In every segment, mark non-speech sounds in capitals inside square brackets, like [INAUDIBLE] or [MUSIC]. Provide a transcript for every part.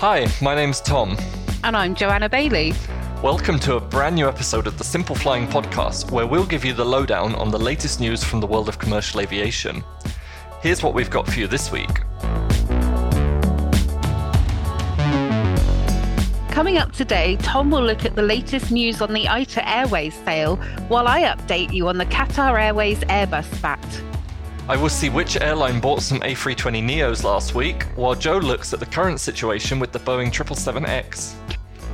Hi, my name's Tom. And I'm Joanna Bailey. Welcome to a brand new episode of the Simple Flying Podcast, where we'll give you the lowdown on the latest news from the world of commercial aviation. Here's what we've got for you this week. Coming up today, Tom will look at the latest news on the ITA Airways sale, while I update you on the Qatar Airways Airbus spat. I will see which airline bought some A320neos last week, while Joe looks at the current situation with the Boeing 777X.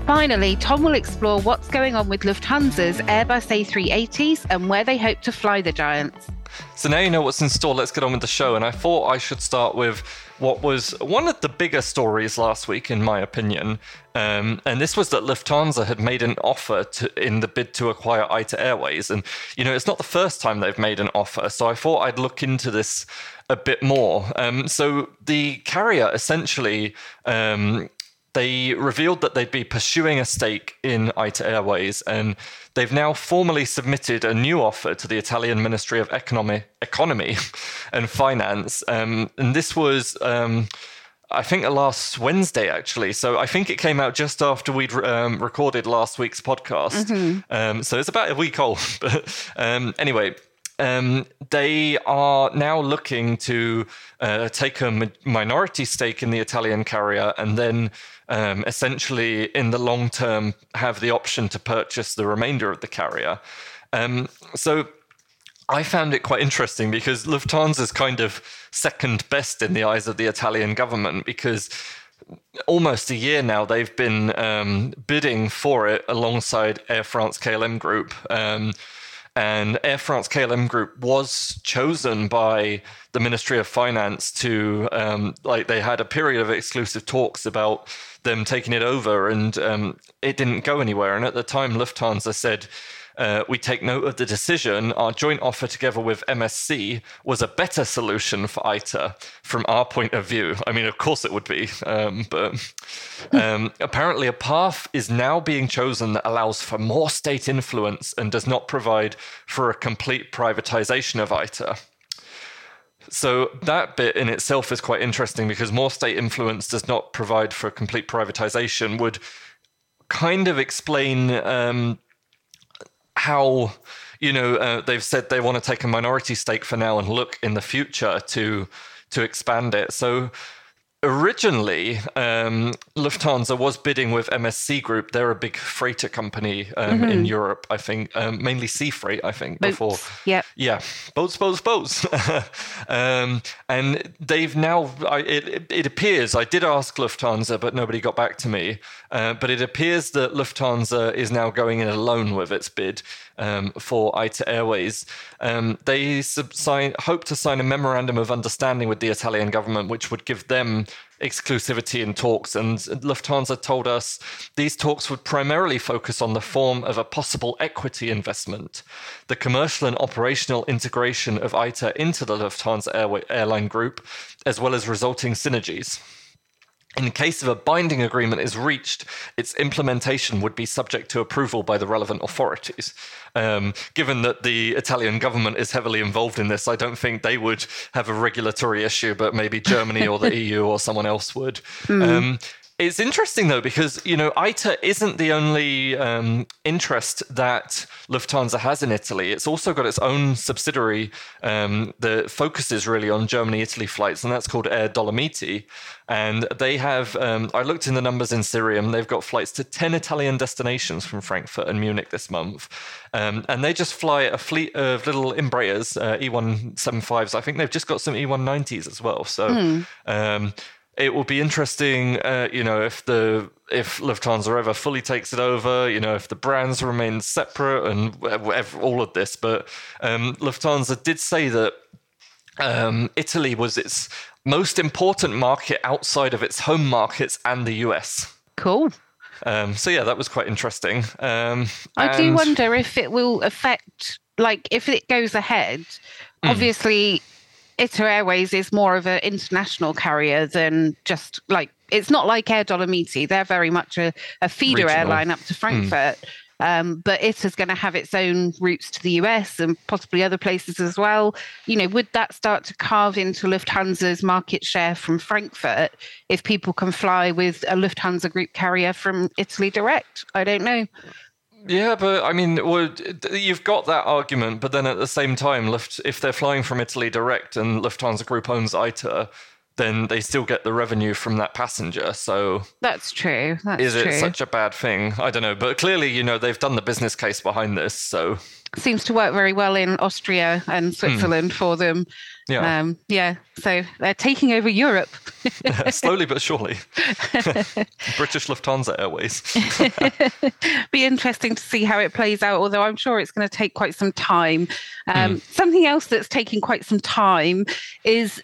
Finally, Tom will explore what's going on with Lufthansa's Airbus A380s and where they hope to fly the giants. So now you know what's in store, let's get on with the show. And I thought I should start with what was one of the bigger stories last week, in my opinion. Um, and this was that Lufthansa had made an offer to, in the bid to acquire ITA Airways. And, you know, it's not the first time they've made an offer. So I thought I'd look into this a bit more. Um, so the carrier essentially um, they revealed that they'd be pursuing a stake in ITA Airways, and they've now formally submitted a new offer to the Italian Ministry of Economy, Economy [LAUGHS] and Finance. Um, and this was. Um, I think last Wednesday, actually. So I think it came out just after we'd um, recorded last week's podcast. Mm-hmm. Um, so it's about a week old. [LAUGHS] but um, anyway, um, they are now looking to uh, take a minority stake in the Italian carrier and then um, essentially, in the long term, have the option to purchase the remainder of the carrier. Um, so I found it quite interesting because Lufthansa is kind of second best in the eyes of the Italian government because almost a year now they've been um, bidding for it alongside Air France KLM Group. Um, and Air France KLM Group was chosen by the Ministry of Finance to um, like they had a period of exclusive talks about them taking it over, and um, it didn't go anywhere. And at the time, Lufthansa said. Uh, we take note of the decision. Our joint offer together with MSC was a better solution for ITA from our point of view. I mean, of course it would be, um, but um, [LAUGHS] apparently a path is now being chosen that allows for more state influence and does not provide for a complete privatization of ITA. So that bit in itself is quite interesting because more state influence does not provide for complete privatization would kind of explain um, how you know uh, they've said they want to take a minority stake for now and look in the future to to expand it. So originally, um, Lufthansa was bidding with MSC Group. They're a big freighter company um, mm-hmm. in Europe, I think, um, mainly sea freight, I think, boats. before. Yeah. Yeah. Boats, boats, boats. [LAUGHS] Um, and they've now, I, it, it appears, I did ask Lufthansa, but nobody got back to me. Uh, but it appears that Lufthansa is now going in alone with its bid um, for ITA Airways. Um, they hope to sign a memorandum of understanding with the Italian government, which would give them exclusivity in talks. And Lufthansa told us these talks would primarily focus on the form of a possible equity investment, the commercial and operational integration of ITA into the Lufthansa Airway, airline group, as well as resulting synergies. In case of a binding agreement is reached, its implementation would be subject to approval by the relevant authorities. Um, given that the Italian government is heavily involved in this, I don't think they would have a regulatory issue, but maybe Germany or the [LAUGHS] EU or someone else would. Mm. Um, it's interesting though because you know ITA isn't the only um, interest that Lufthansa has in Italy. It's also got its own subsidiary um, that focuses really on Germany-Italy flights, and that's called Air Dolomiti. And they have, um, I looked in the numbers in Cirium, they've got flights to 10 Italian destinations from Frankfurt and Munich this month. Um, and they just fly a fleet of little Embraers, uh, E175s. I think they've just got some E190s as well. So, mm it will be interesting, uh, you know, if the if Lufthansa ever fully takes it over, you know, if the brands remain separate and all of this. But um, Lufthansa did say that um, Italy was its most important market outside of its home markets and the US. Cool. Um, so yeah, that was quite interesting. Um, I do wonder if it will affect, like, if it goes ahead. Mm. Obviously, ITA Airways is more of an international carrier than just like it's not like Air Dolomiti. They're very much a, a feeder Regional. airline up to hmm. Frankfurt. Mm. Um, but it is going to have its own routes to the US and possibly other places as well. You know, would that start to carve into Lufthansa's market share from Frankfurt if people can fly with a Lufthansa group carrier from Italy direct? I don't know. Yeah, but I mean, well, you've got that argument, but then at the same time, if they're flying from Italy direct and Lufthansa Group owns ITA, then they still get the revenue from that passenger. So that's true. That's is it true. such a bad thing? I don't know, but clearly, you know, they've done the business case behind this. So seems to work very well in Austria and hmm. Switzerland for them. Yeah. Um, yeah. So they're taking over Europe. [LAUGHS] [LAUGHS] slowly but surely. [LAUGHS] British Lufthansa Airways. Be interesting to see how it plays out, although I'm sure it's going to take quite some time. Um, mm. Something else that's taking quite some time is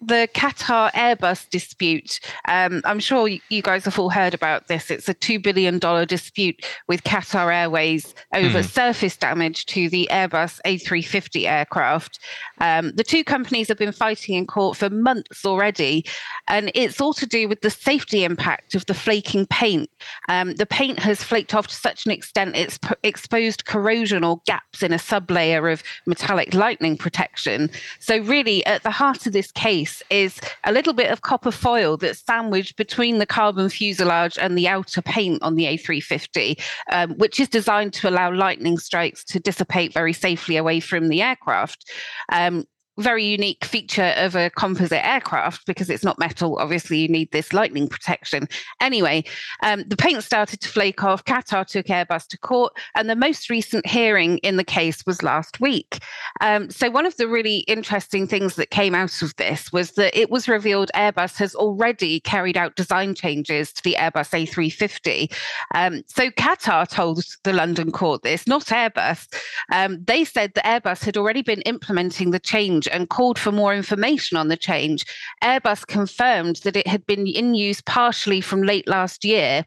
the Qatar Airbus dispute. Um, I'm sure you guys have all heard about this. It's a $2 billion dispute with Qatar Airways over mm. surface damage to the Airbus A350 aircraft. Um, the two companies have been fighting in court for months already, and it's all to do with the safety impact of the flaking paint. Um, the paint has flaked off to such an extent it's p- exposed corrosion or gaps in a sublayer of metallic lightning protection. So, really, at the heart of this case is a little bit of copper foil that's sandwiched between the carbon fuselage and the outer paint on the A350, um, which is designed to allow lightning strikes to dissipate very safely away from the aircraft. Um, very unique feature of a composite aircraft because it's not metal. Obviously, you need this lightning protection. Anyway, um, the paint started to flake off. Qatar took Airbus to court, and the most recent hearing in the case was last week. Um, so, one of the really interesting things that came out of this was that it was revealed Airbus has already carried out design changes to the Airbus A350. Um, so, Qatar told the London court this, not Airbus. Um, they said that Airbus had already been implementing the change and called for more information on the change, Airbus confirmed that it had been in use partially from late last year.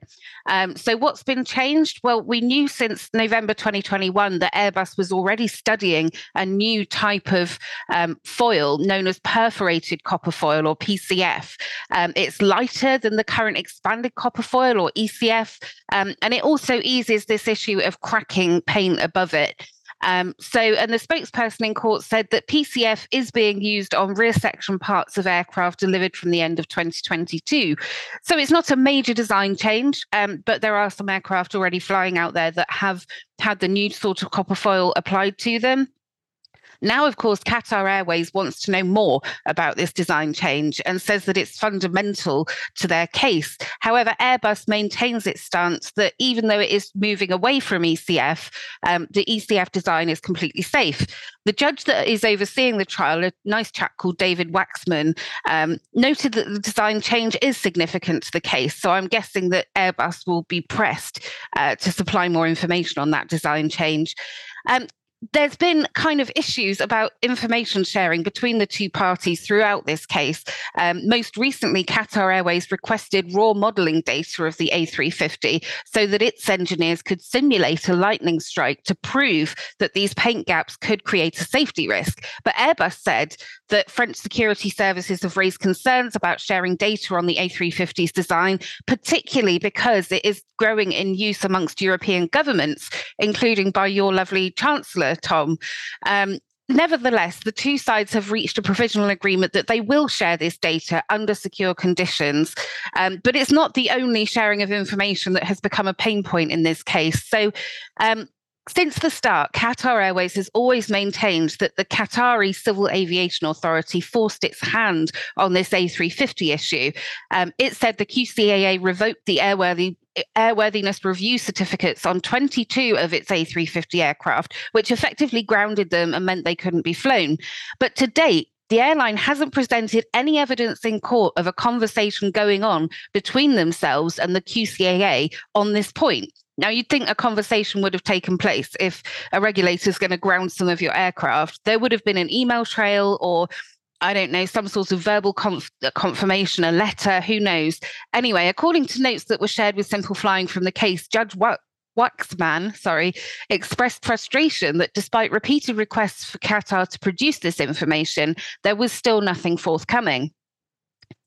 Um, so, what's been changed? Well, we knew since November 2021 that Airbus was already studying a new type of um, foil known as perforated copper foil or PCF. Um, it's lighter than the current expanded copper foil or ECF, um, and it also eases this issue of cracking paint above it. Um, so, and the spokesperson in court said that PCF is being used on rear section parts of aircraft delivered from the end of 2022. So it's not a major design change, um, but there are some aircraft already flying out there that have had the new sort of copper foil applied to them. Now, of course, Qatar Airways wants to know more about this design change and says that it's fundamental to their case. However, Airbus maintains its stance that even though it is moving away from ECF, um, the ECF design is completely safe. The judge that is overseeing the trial, a nice chap called David Waksman, um, noted that the design change is significant to the case. So I'm guessing that Airbus will be pressed uh, to supply more information on that design change. Um, there's been kind of issues about information sharing between the two parties throughout this case. Um, most recently, Qatar Airways requested raw modeling data of the A350 so that its engineers could simulate a lightning strike to prove that these paint gaps could create a safety risk. But Airbus said that French security services have raised concerns about sharing data on the A350's design, particularly because it is growing in use amongst European governments, including by your lovely Chancellor. Tom. Um, Nevertheless, the two sides have reached a provisional agreement that they will share this data under secure conditions. Um, but it's not the only sharing of information that has become a pain point in this case. So, um, since the start, Qatar Airways has always maintained that the Qatari Civil Aviation Authority forced its hand on this A350 issue. Um, it said the QCAA revoked the airworthy airworthiness review certificates on 22 of its A350 aircraft, which effectively grounded them and meant they couldn't be flown. But to date, the airline hasn't presented any evidence in court of a conversation going on between themselves and the QCAA on this point. Now, you'd think a conversation would have taken place if a regulator is going to ground some of your aircraft. There would have been an email trail or I don't know, some sort of verbal conf- uh, confirmation, a letter, who knows. Anyway, according to notes that were shared with Simple Flying from the case, Judge Waksman, sorry, expressed frustration that despite repeated requests for Qatar to produce this information, there was still nothing forthcoming.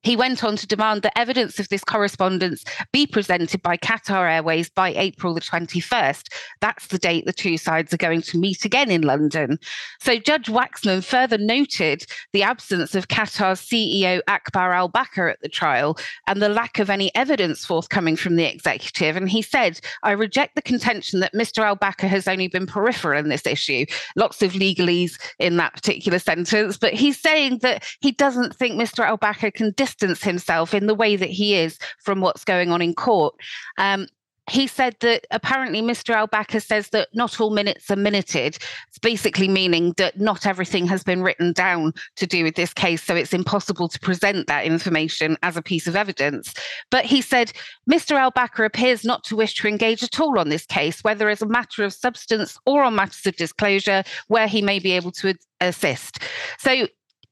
He went on to demand that evidence of this correspondence be presented by Qatar Airways by April the 21st. That's the date the two sides are going to meet again in London. So Judge Waksman further noted the absence of Qatar's CEO Akbar al Baker at the trial and the lack of any evidence forthcoming from the executive. And he said, I reject the contention that Mr. al Baker has only been peripheral in this issue. Lots of legalese in that particular sentence, but he's saying that he doesn't think Mr. al Baker can distance himself in the way that he is from what's going on in court. Um, he said that apparently Mr. Al Baker says that not all minutes are minuted. It's basically meaning that not everything has been written down to do with this case. So it's impossible to present that information as a piece of evidence. But he said Mr. Al Baker appears not to wish to engage at all on this case, whether as a matter of substance or on matters of disclosure, where he may be able to assist. So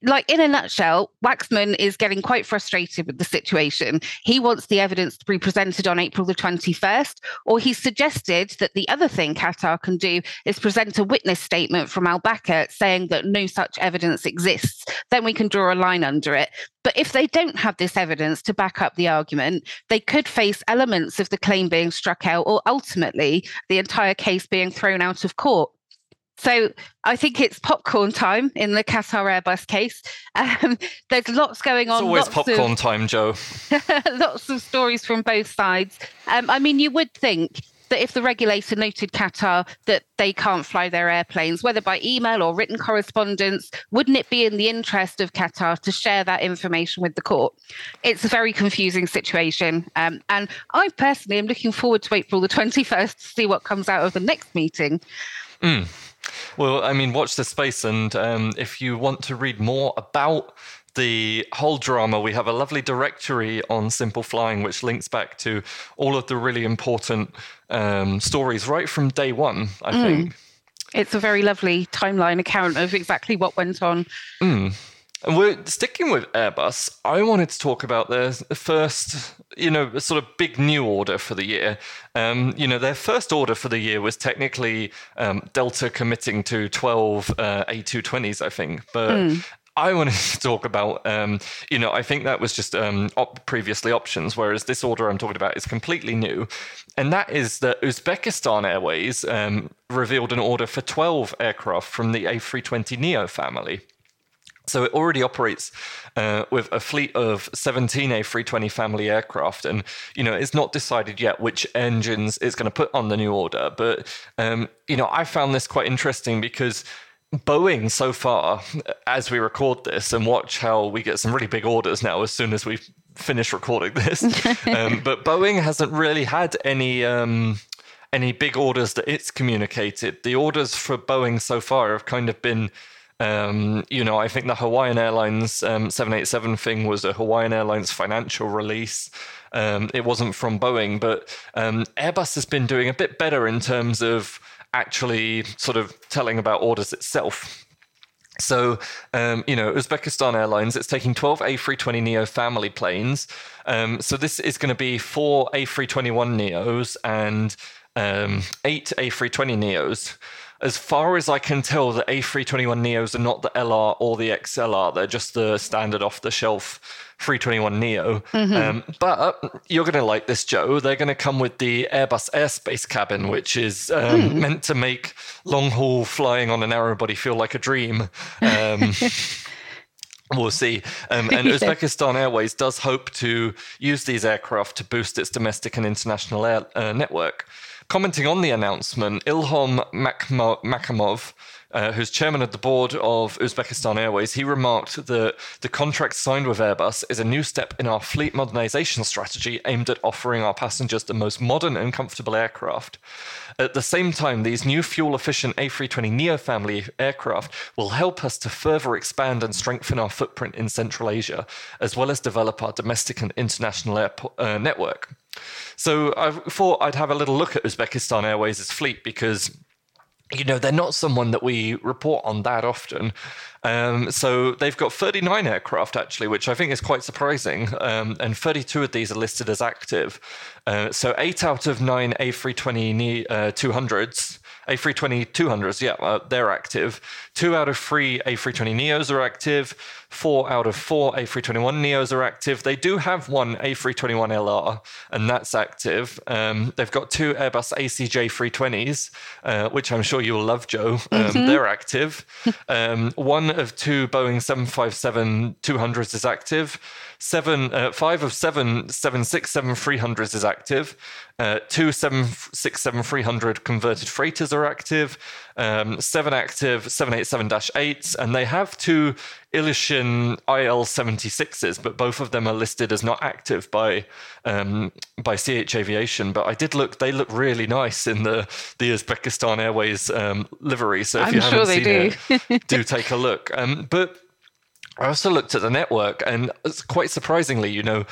like in a nutshell, Waksman is getting quite frustrated with the situation. He wants the evidence to be presented on April the 21st, or he suggested that the other thing Qatar can do is present a witness statement from Al Baker saying that no such evidence exists. Then we can draw a line under it. But if they don't have this evidence to back up the argument, they could face elements of the claim being struck out, or ultimately the entire case being thrown out of court. So I think it's popcorn time in the Qatar Airbus case. Um, [LAUGHS] there's lots going on. It's always popcorn of, time, Joe. [LAUGHS] lots of stories from both sides. Um, I mean, you would think that if the regulator noted Qatar that they can't fly their airplanes, whether by email or written correspondence, wouldn't it be in the interest of Qatar to share that information with the court? It's a very confusing situation. Um, and I personally am looking forward to April the 21st to see what comes out of the next meeting. Mm. Well, I mean, watch the space, and um, if you want to read more about the whole drama, we have a lovely directory on Simple Flying, which links back to all of the really important um, stories right from day one, I mm. think. It's a very lovely timeline account of exactly what went on. Mm. And we're sticking with Airbus. I wanted to talk about their first, you know, sort of big new order for the year. Um, you know, their first order for the year was technically um, Delta committing to 12 uh, A220s, I think. But mm. I wanted to talk about, um, you know, I think that was just um, op- previously options, whereas this order I'm talking about is completely new. And that is that Uzbekistan Airways um, revealed an order for 12 aircraft from the A320 Neo family. So it already operates uh, with a fleet of 17 A320 family aircraft, and you know it's not decided yet which engines it's going to put on the new order. But um, you know I found this quite interesting because Boeing so far, as we record this, and watch how we get some really big orders now as soon as we finish recording this. [LAUGHS] um, but Boeing hasn't really had any. Um, any big orders that it's communicated. The orders for Boeing so far have kind of been um, you know, I think the Hawaiian Airlines um, 787 thing was a Hawaiian Airlines financial release. Um, it wasn't from Boeing, but um, Airbus has been doing a bit better in terms of actually sort of telling about orders itself. So, um, you know, Uzbekistan Airlines, it's taking 12 A320 Neo family planes. Um, so, this is going to be four A321 Neos and um, eight A320 Neos as far as I can tell, the A321 Neos are not the LR or the XLR. They're just the standard off the shelf 321 Neo. Mm-hmm. Um, but you're going to like this, Joe. They're going to come with the Airbus airspace cabin, which is um, mm. meant to make long haul flying on a narrow body feel like a dream. Um, [LAUGHS] We'll see. Um, and. Uzbekistan Airways does hope to use these aircraft to boost its domestic and international air uh, network. Commenting on the announcement, Ilhom Makhkamov, uh, who's chairman of the board of Uzbekistan Airways, he remarked that the contract signed with Airbus is a new step in our fleet modernization strategy aimed at offering our passengers the most modern and comfortable aircraft. At the same time, these new fuel efficient A320 Neo family aircraft will help us to further expand and strengthen our footprint in Central Asia, as well as develop our domestic and international airport, uh, network. So I thought I'd have a little look at Uzbekistan Airways' fleet because you know, they're not someone that we report on that often. Um, so they've got 39 aircraft actually, which I think is quite surprising. Um, and 32 of these are listed as active. Uh, so eight out of nine A320 uh, 200s A320 200s, yeah, uh, they're active. Two out of three A320 Neos are active. Four out of four A321 Neos are active. They do have one A321LR, and that's active. Um, they've got two Airbus ACJ 320s, uh, which I'm sure you'll love, Joe. Um, mm-hmm. They're active. Um, one of two Boeing 757 200s is active. Seven, uh, five of seven 767 300s is active. Uh, two 767 300 converted freighters are active. Um, seven active 787 8s, and they have two Ilyushin IL 76s, but both of them are listed as not active by um, by CH Aviation. But I did look; they look really nice in the the Uzbekistan Airways um, livery. So if I'm you haven't seen do. it, [LAUGHS] do take a look. Um, but I also looked at the network, and quite surprisingly, you know,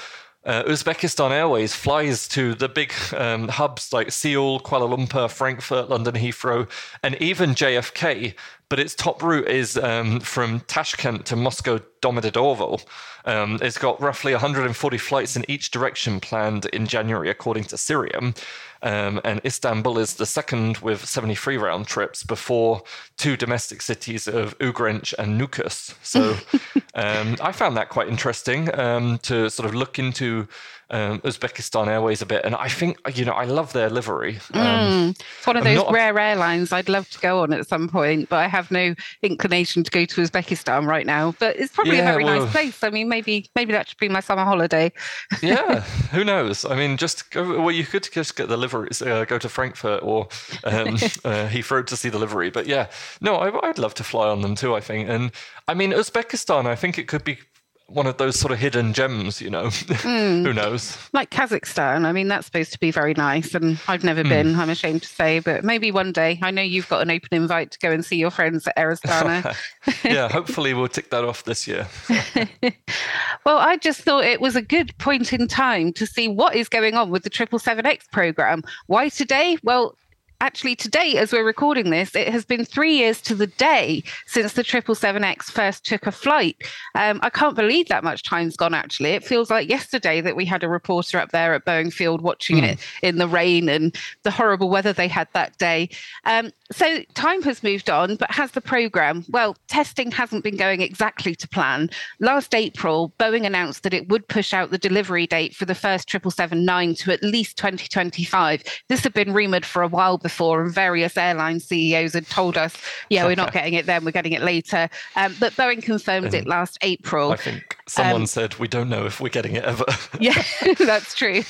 uh, Uzbekistan Airways flies to the big um, hubs like Seoul, Kuala Lumpur, Frankfurt, London Heathrow, and even JFK. But its top route is um, from Tashkent to Moscow Domodedovo. Um, it's got roughly 140 flights in each direction planned in January, according to Cirium. Um, and Istanbul is the second with 73 round trips before two domestic cities of Urgench and Nukus. So [LAUGHS] um, I found that quite interesting um, to sort of look into um, Uzbekistan Airways a bit, and I think you know I love their livery. Um, mm, it's one of those rare airlines I'd love to go on at some point, but I have no inclination to go to Uzbekistan right now. But it's probably yeah, a very well, nice place. I mean, maybe maybe that should be my summer holiday. [LAUGHS] yeah, [LAUGHS] who knows? I mean, just go. Well, you could just get the liveries, uh, go to Frankfurt or um, [LAUGHS] uh, Heathrow to see the livery. But yeah, no, I, I'd love to fly on them too. I think, and I mean Uzbekistan. I think it could be one of those sort of hidden gems, you know. [LAUGHS] Mm. Who knows? Like Kazakhstan. I mean, that's supposed to be very nice, and I've never mm. been. I'm ashamed to say, but maybe one day. I know you've got an open invite to go and see your friends at Air Astana. [LAUGHS] yeah, hopefully we'll tick that off this year. [LAUGHS] well, I just thought it was a good point in time to see what is going on with the Triple Seven X program. Why today? Well, actually today, as we're recording this, it has been three years to the day since the 777X first took a flight. Um, I can't believe that much time's gone, actually. It feels like yesterday that we had a reporter up there at Boeing Field watching mm. it in the rain and the horrible weather they had that day. Um, so time has moved on, but has the program? Well, testing hasn't been going exactly to plan. Last April, Boeing announced that it would push out the delivery date for the first 777-9 to at least 2025. This had been rumored for a while before before, and various airline CEOs had told us, yeah, we're not getting it then, we're getting it later. Um, but Boeing confirmed and it last April. I think someone um, said, we don't know if we're getting it ever. [LAUGHS] yeah, [LAUGHS] that's true.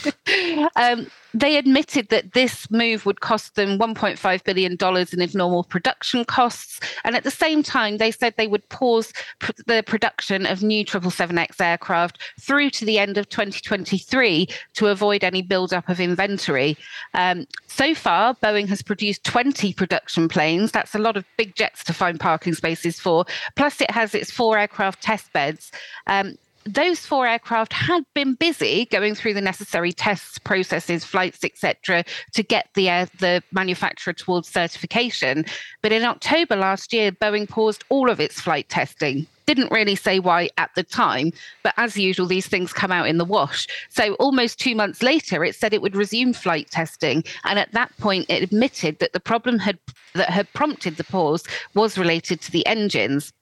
[LAUGHS] um, they admitted that this move would cost them $1.5 billion in abnormal production costs. And at the same time, they said they would pause pr- the production of new 777X aircraft through to the end of 2023 to avoid any buildup of inventory. Um, so far, Boeing has produced 20 production planes. That's a lot of big jets to find parking spaces for. Plus, it has its four aircraft test beds. Um, those four aircraft had been busy going through the necessary tests, processes, flights, etc., to get the the manufacturer towards certification. But in October last year, Boeing paused all of its flight testing. Didn't really say why at the time, but as usual, these things come out in the wash. So almost two months later, it said it would resume flight testing, and at that point, it admitted that the problem had that had prompted the pause was related to the engines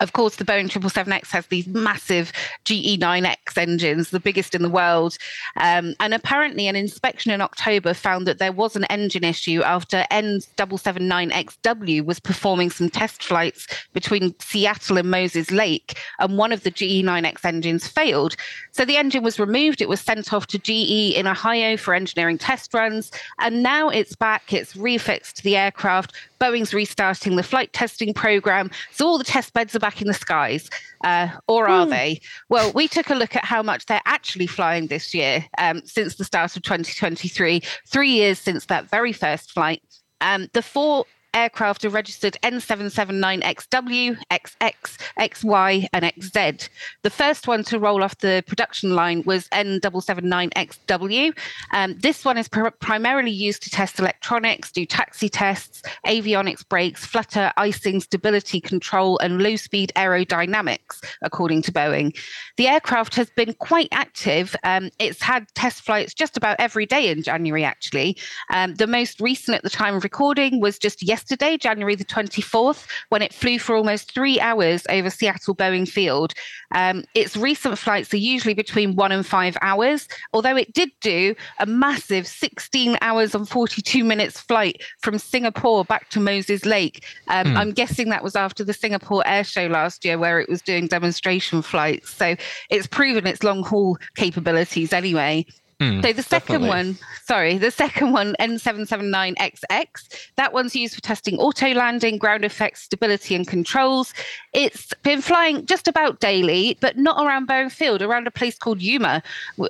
of course, the Boeing 777X has these massive GE9X engines, the biggest in the world. Um, and apparently, an inspection in October found that there was an engine issue after N779XW was performing some test flights between Seattle and Moses Lake, and one of the GE9X engines failed. So the engine was removed, it was sent off to GE in Ohio for engineering test runs, and now it's back, it's refixed to the aircraft. Boeing's restarting the flight testing program. So all the test beds are back in the skies, uh, or are mm. they? Well, we took a look at how much they're actually flying this year um, since the start of 2023, three years since that very first flight. Um, the four aircraft are registered N779XW, XX, XY, and XZ. The first one to roll off the production line was N779XW. Um, this one is pr- primarily used to test electronics, do taxi tests, avionics brakes, flutter, icing, stability control, and low speed aerodynamics, according to Boeing. The aircraft has been quite active. Um, it's had test flights just about every day in January, actually. Um, the most recent at the time of recording was just yesterday, January the 24th, when it flew for almost three hours over Seattle Boeing Field. Um, its recent flights are usually between one and five hours, although it did do a massive 16 hours and 42 minutes flight from Singapore back to Moses Lake. Um, hmm. I'm guessing that was after the Singapore Air Show last year, where it was doing demonstration flights. So it's proven its long haul capabilities anyway. Mm, so the second definitely. one, sorry, the second one, N779XX, that one's used for testing auto landing, ground effects, stability, and controls. It's been flying just about daily, but not around Boeing Field, around a place called Yuma.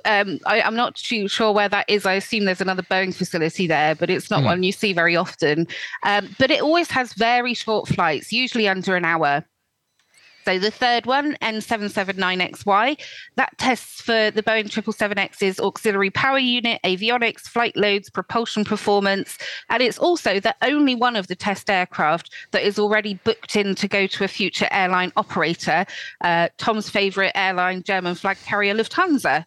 Um, I, am not too sure where that is. I assume there's another Boeing facility there, but it's not mm. one you see very often. Um, but it always has very short flights, usually under an hour. So the third one, N779XY, that tests for the Boeing 777X's auxiliary power unit, avionics, flight loads, propulsion performance, and it's also the only one of the test aircraft that is already booked in to go to a future airline operator, uh, Tom's favorite airline, German flag carrier Lufthansa.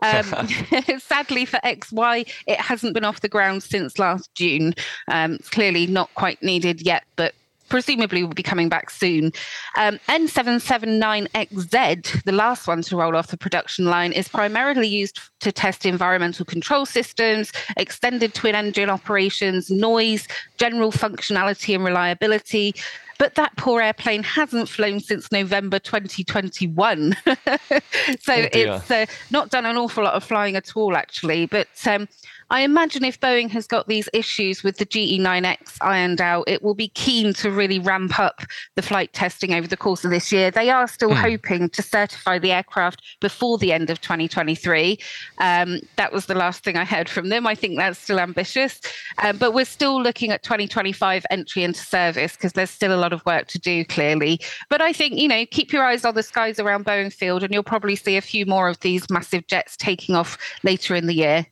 Um, [LAUGHS] [LAUGHS] sadly for XY, it hasn't been off the ground since last June. Um, it's clearly not quite needed yet, but presumably will be coming back soon. Um, N779XZ, the last one to roll off the production line, is primarily used to test environmental control systems, extended twin engine operations, noise, general functionality and reliability. But that poor airplane hasn't flown since November 2021. [LAUGHS] so oh it's uh, not done an awful lot of flying at all, actually. But um, I imagine if Boeing has got these issues with the GE9X ironed out, it will be keen to really ramp up the flight testing over the course of this year. They are still mm. hoping to certify the aircraft before the end of 2023. Um, that was the last thing I heard from them. I think that's still ambitious, um, but we're still looking at 2025 entry into service because there's still a lot of work to do, clearly. But I think, you know, keep your eyes on the skies around Boeing Field and you'll probably see a few more of these massive jets taking off later in the year.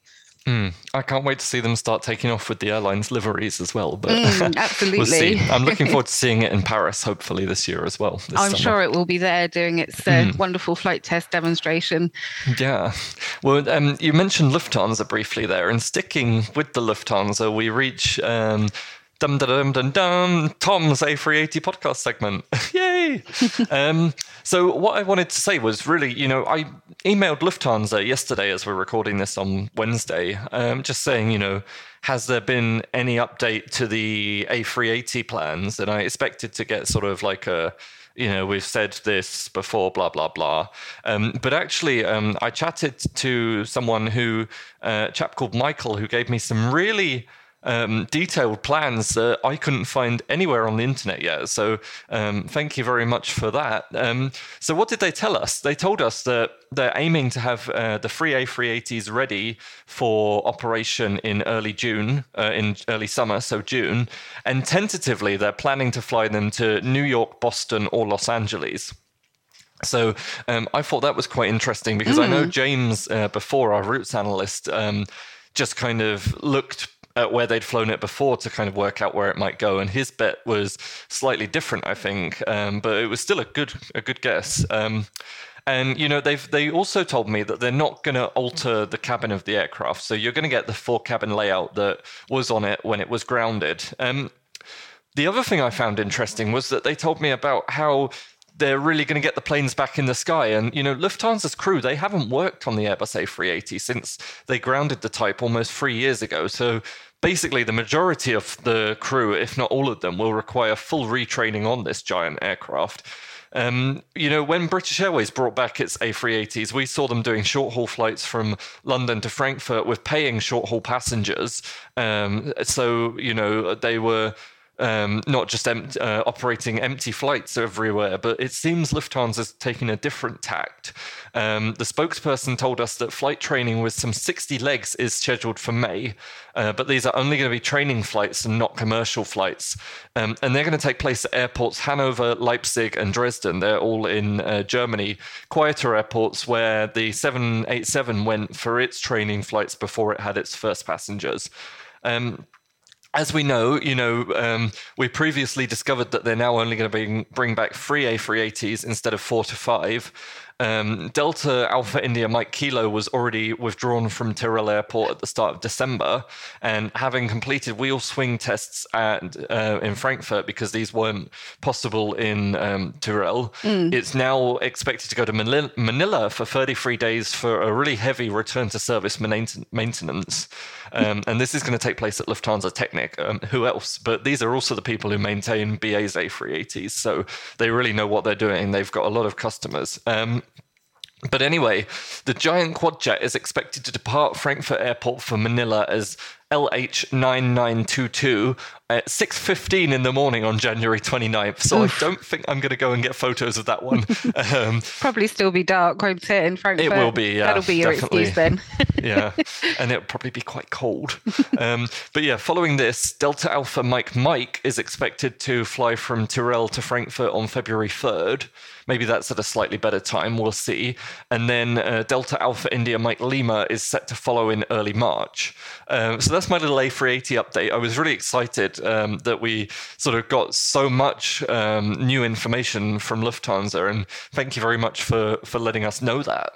Mm, I can't wait to see them start taking off with the airlines liveries as well. But mm, absolutely, [LAUGHS] we'll see. I'm looking forward to [LAUGHS] seeing it in Paris, hopefully this year as well. I'm summer. sure it will be there doing its uh, mm. wonderful flight test demonstration. Yeah. Well, um, you mentioned Lufthansa briefly there, and sticking with the Lufthansa, we reach. Um, Dum dum dum dum. Tom's A380 podcast segment. [LAUGHS] Yay! um, so what I wanted to say was really, you know, I emailed Lufthansa yesterday as we're recording this on Wednesday, um, just saying, you know, has there been any update to the A380 plans? And I expected to get sort of like a you know, we've said this before, blah, blah, blah. Um, but actually, um, I chatted to someone who, uh, a chap called Michael, who gave me some really um, detailed plans that I couldn't find anywhere on the internet yet. So um, thank you very much for that. Um, so what did they tell us? They told us that they're aiming to have uh, the free A380s ready for operation in early June, uh, in early summer, so June, and tentatively they're planning to fly them to New York, Boston, or Los Angeles. So um, I thought that was quite interesting because mm. I know hmm. James, uh, before our routes analyst, um, just kind of looked at where they'd flown it before to kind of work out where it might go. And his bet was slightly different, I think, um, but it was still a good a good guess. Um, and you know they've they also told me that they're not going to alter the cabin of the aircraft, so you're going to get the four cabin layout that was on it when it was grounded. Um, the other thing I found interesting was that they told me about how they're really going to get the planes back in the sky. And, you know, Lufthansa's crew, they haven't worked on the Airbus A380 since they grounded the type almost three years ago. So basically, the majority of the crew, if not all of them, will require full retraining on this giant aircraft. Um, you know, when British Airways brought back its A380s, we saw them doing short haul flights from London to Frankfurt with paying short haul passengers. Um, so, you know, they were um, not just uh, operating empty flights everywhere, but it seems Lufthansa is taking a different tact. Um, the spokesperson told us that flight training with some 60 legs is scheduled for May, uh, but these are only going to be training flights and not commercial flights. Um, and they're going to take place at airports Hanover, Leipzig, and Dresden. They're all in uh, Germany, quieter airports where the 787 went for its training flights before it had its first passengers. Um, as we know, you know, um, we previously discovered that they're now only going to bring, bring back three A380s instead of four to five. Um, Delta Alpha India Mike Kilo was already withdrawn from Teruel Airport at the start of December, and having completed wheel swing tests at, uh, in Frankfurt because these weren't possible in um, Teruel, mm. it's now expected to go to Manila for 33 days for a really heavy return to service maintenance. Um, and this is going to take place at Lufthansa Technik. Um, who else? But these are also the people who maintain BA's A380s, so they really know what they're doing. They've got a lot of customers. Um, but anyway, the giant quadjet is expected to depart Frankfurt Airport for Manila as LH9922 at 6.15 in the morning on January 29th. So Oof. I don't think I'm going to go and get photos of that one. [LAUGHS] Um, probably still be dark, won't it, in Frankfurt? It will be, yeah. That'll be your definitely. excuse then. [LAUGHS] yeah, [LAUGHS] and it'll probably be quite cold. Um, but yeah, following this, Delta Alpha Mike Mike is expected to fly from Teruel to Frankfurt on February 3rd. Maybe that's at a slightly better time. We'll see. And then uh, Delta Alpha India Mike Lima is set to follow in early March. Um, so that's my little A380 update. I was really excited um, that we sort of got so much um, new information from Lufthansa, and thank you very much for for letting us know that.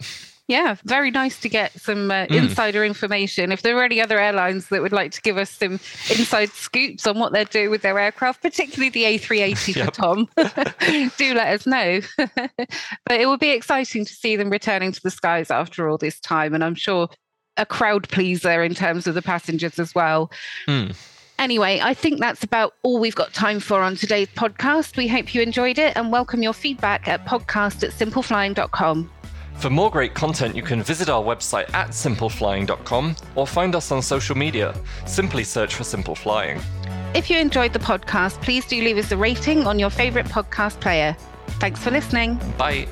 Yeah, very nice to get some uh, mm. insider information. If there are any other airlines that would like to give us some inside scoops on what they're doing with their aircraft, particularly the A380 [LAUGHS] yep. for Tom, [LAUGHS] [LAUGHS] do let us know. but it will be exciting to see them returning to the skies after all this time. And I'm sure a crowd pleaser in terms of the passengers as well. Mm. Anyway, I think that's about all we've got time for on today's podcast. We hope you enjoyed it and welcome your feedback at podcast at simpleflying.com. For more great content, you can visit our website at simpleflying.com or find us on social media. Simply search for Simple Flying. If you enjoyed the podcast, please do leave us a rating on your favourite podcast player. Thanks for listening. Bye.